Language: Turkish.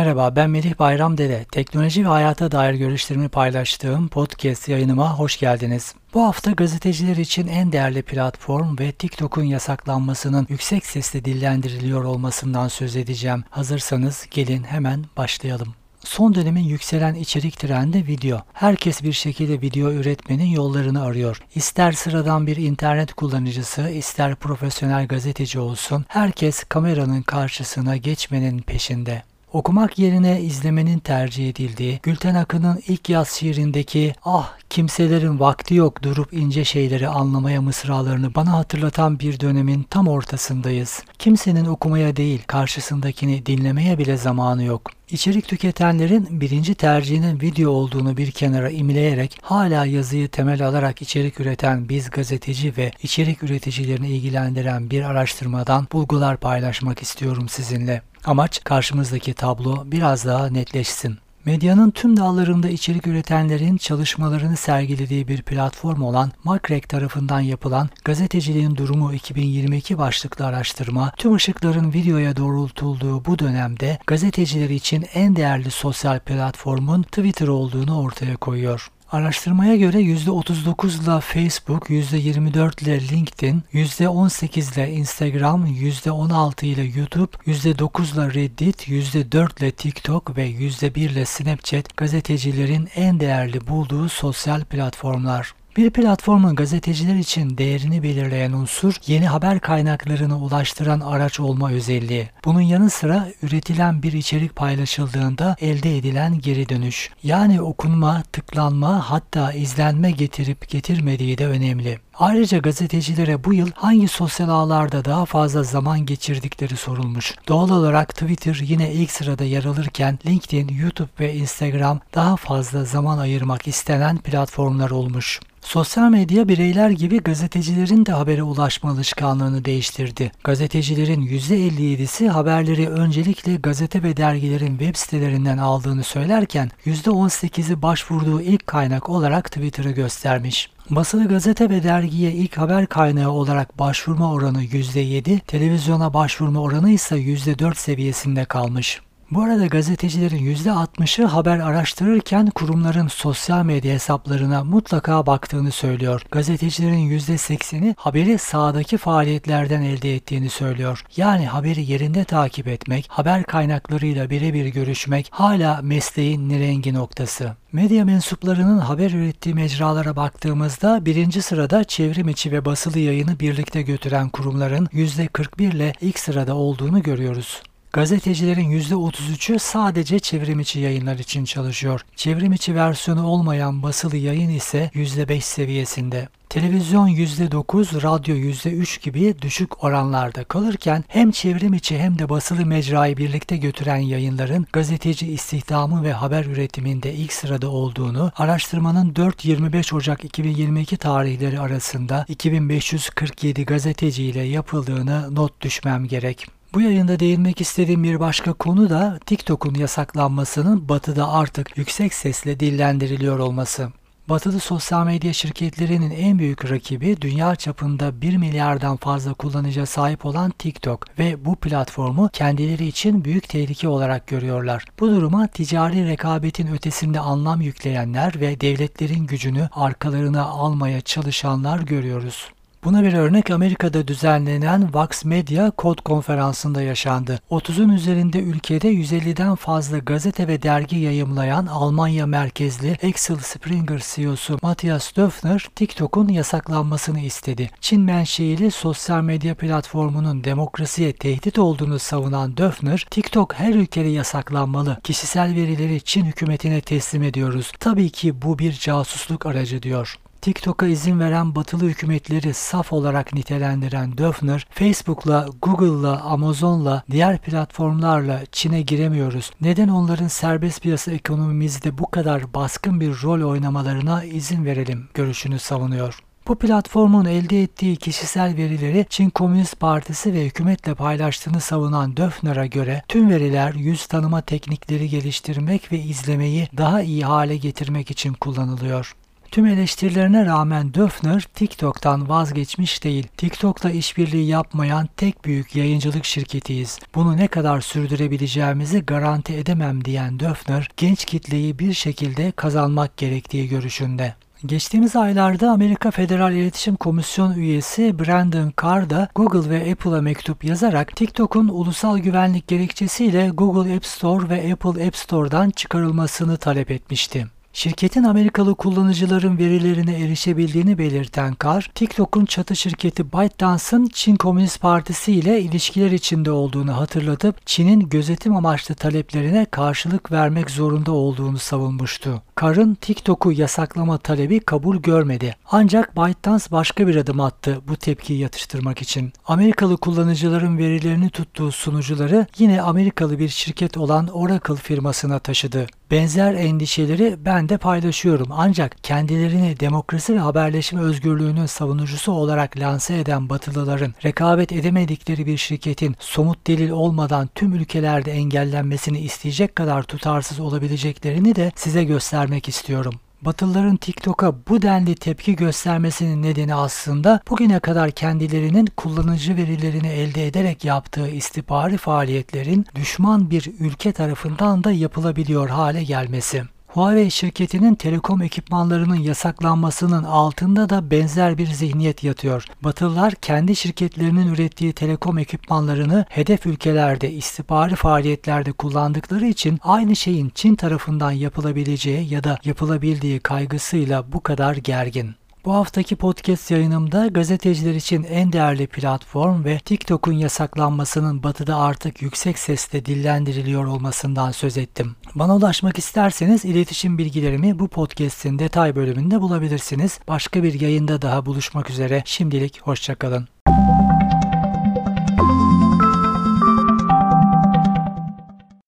Merhaba ben Melih Bayram Dede. Teknoloji ve hayata dair görüşlerimi paylaştığım podcast yayınıma hoş geldiniz. Bu hafta gazeteciler için en değerli platform ve TikTok'un yasaklanmasının yüksek sesle dillendiriliyor olmasından söz edeceğim. Hazırsanız gelin hemen başlayalım. Son dönemin yükselen içerik trendi video. Herkes bir şekilde video üretmenin yollarını arıyor. İster sıradan bir internet kullanıcısı, ister profesyonel gazeteci olsun, herkes kameranın karşısına geçmenin peşinde. Okumak yerine izlemenin tercih edildiği, Gülten Akın'ın ilk yaz şiirindeki ah kimselerin vakti yok durup ince şeyleri anlamaya mısralarını bana hatırlatan bir dönemin tam ortasındayız. Kimsenin okumaya değil karşısındakini dinlemeye bile zamanı yok. İçerik tüketenlerin birinci tercihinin video olduğunu bir kenara imleyerek hala yazıyı temel alarak içerik üreten biz gazeteci ve içerik üreticilerini ilgilendiren bir araştırmadan bulgular paylaşmak istiyorum sizinle. Amaç karşımızdaki tablo biraz daha netleşsin. Medyanın tüm dallarında içerik üretenlerin çalışmalarını sergilediği bir platform olan Makrek tarafından yapılan Gazeteciliğin Durumu 2022 başlıklı araştırma, tüm ışıkların videoya doğrultulduğu bu dönemde gazeteciler için en değerli sosyal platformun Twitter olduğunu ortaya koyuyor. Araştırmaya göre %39 ile Facebook, %24 ile LinkedIn, %18 ile Instagram, %16 ile YouTube, %9 ile Reddit, %4 ile TikTok ve %1 ile Snapchat gazetecilerin en değerli bulduğu sosyal platformlar. Bir platformun gazeteciler için değerini belirleyen unsur yeni haber kaynaklarını ulaştıran araç olma özelliği. Bunun yanı sıra üretilen bir içerik paylaşıldığında elde edilen geri dönüş. Yani okunma, tıklanma hatta izlenme getirip getirmediği de önemli. Ayrıca gazetecilere bu yıl hangi sosyal ağlarda daha fazla zaman geçirdikleri sorulmuş. Doğal olarak Twitter yine ilk sırada yer alırken LinkedIn, YouTube ve Instagram daha fazla zaman ayırmak istenen platformlar olmuş. Sosyal medya bireyler gibi gazetecilerin de habere ulaşma alışkanlığını değiştirdi. Gazetecilerin %57'si haberleri öncelikle gazete ve dergilerin web sitelerinden aldığını söylerken %18'i başvurduğu ilk kaynak olarak Twitter'ı göstermiş. Basılı gazete ve dergiye ilk haber kaynağı olarak başvurma oranı %7, televizyona başvurma oranı ise %4 seviyesinde kalmış. Bu arada gazetecilerin %60'ı haber araştırırken kurumların sosyal medya hesaplarına mutlaka baktığını söylüyor. Gazetecilerin %80'i haberi sahadaki faaliyetlerden elde ettiğini söylüyor. Yani haberi yerinde takip etmek, haber kaynaklarıyla birebir görüşmek hala mesleğin nirengi noktası. Medya mensuplarının haber ürettiği mecralara baktığımızda birinci sırada çevrim içi ve basılı yayını birlikte götüren kurumların %41 ile ilk sırada olduğunu görüyoruz. Gazetecilerin %33'ü sadece çevrimiçi yayınlar için çalışıyor. Çevrimiçi versiyonu olmayan basılı yayın ise %5 seviyesinde. Televizyon %9, radyo %3 gibi düşük oranlarda kalırken hem çevrim içi hem de basılı mecrayı birlikte götüren yayınların gazeteci istihdamı ve haber üretiminde ilk sırada olduğunu, araştırmanın 4-25 Ocak 2022 tarihleri arasında 2547 gazeteci ile yapıldığını not düşmem gerek. Bu yayında değinmek istediğim bir başka konu da TikTok'un yasaklanmasının batıda artık yüksek sesle dillendiriliyor olması. Batılı sosyal medya şirketlerinin en büyük rakibi dünya çapında 1 milyardan fazla kullanıcıya sahip olan TikTok ve bu platformu kendileri için büyük tehlike olarak görüyorlar. Bu duruma ticari rekabetin ötesinde anlam yükleyenler ve devletlerin gücünü arkalarına almaya çalışanlar görüyoruz. Buna bir örnek Amerika'da düzenlenen Vox Media Code konferansında yaşandı. 30'un üzerinde ülkede 150'den fazla gazete ve dergi yayımlayan Almanya merkezli Axel Springer CEO'su Matthias Döfner, TikTok'un yasaklanmasını istedi. Çin menşeili sosyal medya platformunun demokrasiye tehdit olduğunu savunan Döfner, TikTok her ülkede yasaklanmalı. Kişisel verileri Çin hükümetine teslim ediyoruz. Tabii ki bu bir casusluk aracı diyor. TikTok'a izin veren batılı hükümetleri saf olarak nitelendiren Döfner, Facebook'la, Google'la, Amazon'la, diğer platformlarla Çin'e giremiyoruz. Neden onların serbest piyasa ekonomimizde bu kadar baskın bir rol oynamalarına izin verelim görüşünü savunuyor. Bu platformun elde ettiği kişisel verileri Çin Komünist Partisi ve hükümetle paylaştığını savunan Döfner'a göre tüm veriler yüz tanıma teknikleri geliştirmek ve izlemeyi daha iyi hale getirmek için kullanılıyor. Tüm eleştirilerine rağmen Döfner TikTok'tan vazgeçmiş değil. TikTok'la işbirliği yapmayan tek büyük yayıncılık şirketiyiz. Bunu ne kadar sürdürebileceğimizi garanti edemem diyen Döfner, genç kitleyi bir şekilde kazanmak gerektiği görüşünde. Geçtiğimiz aylarda Amerika Federal İletişim Komisyon üyesi Brandon Carr da Google ve Apple'a mektup yazarak TikTok'un ulusal güvenlik gerekçesiyle Google App Store ve Apple App Store'dan çıkarılmasını talep etmişti. Şirketin Amerikalı kullanıcıların verilerine erişebildiğini belirten Carr, TikTok'un çatı şirketi ByteDance'ın Çin Komünist Partisi ile ilişkiler içinde olduğunu hatırlatıp Çin'in gözetim amaçlı taleplerine karşılık vermek zorunda olduğunu savunmuştu. Carr'ın TikTok'u yasaklama talebi kabul görmedi. Ancak ByteDance başka bir adım attı bu tepkiyi yatıştırmak için. Amerikalı kullanıcıların verilerini tuttuğu sunucuları yine Amerikalı bir şirket olan Oracle firmasına taşıdı. Benzer endişeleri ben de paylaşıyorum ancak kendilerini demokrasi ve haberleşme özgürlüğünün savunucusu olarak lanse eden Batılıların rekabet edemedikleri bir şirketin somut delil olmadan tüm ülkelerde engellenmesini isteyecek kadar tutarsız olabileceklerini de size göstermek istiyorum. Batılıların TikTok'a bu denli tepki göstermesinin nedeni aslında bugüne kadar kendilerinin kullanıcı verilerini elde ederek yaptığı istihbari faaliyetlerin düşman bir ülke tarafından da yapılabiliyor hale gelmesi. Huawei şirketinin telekom ekipmanlarının yasaklanmasının altında da benzer bir zihniyet yatıyor. Batılılar kendi şirketlerinin ürettiği telekom ekipmanlarını hedef ülkelerde istihbari faaliyetlerde kullandıkları için aynı şeyin Çin tarafından yapılabileceği ya da yapılabildiği kaygısıyla bu kadar gergin. Bu haftaki podcast yayınımda gazeteciler için en değerli platform ve TikTok'un yasaklanmasının batıda artık yüksek sesle dillendiriliyor olmasından söz ettim. Bana ulaşmak isterseniz iletişim bilgilerimi bu podcast'in detay bölümünde bulabilirsiniz. Başka bir yayında daha buluşmak üzere. Şimdilik hoşçakalın.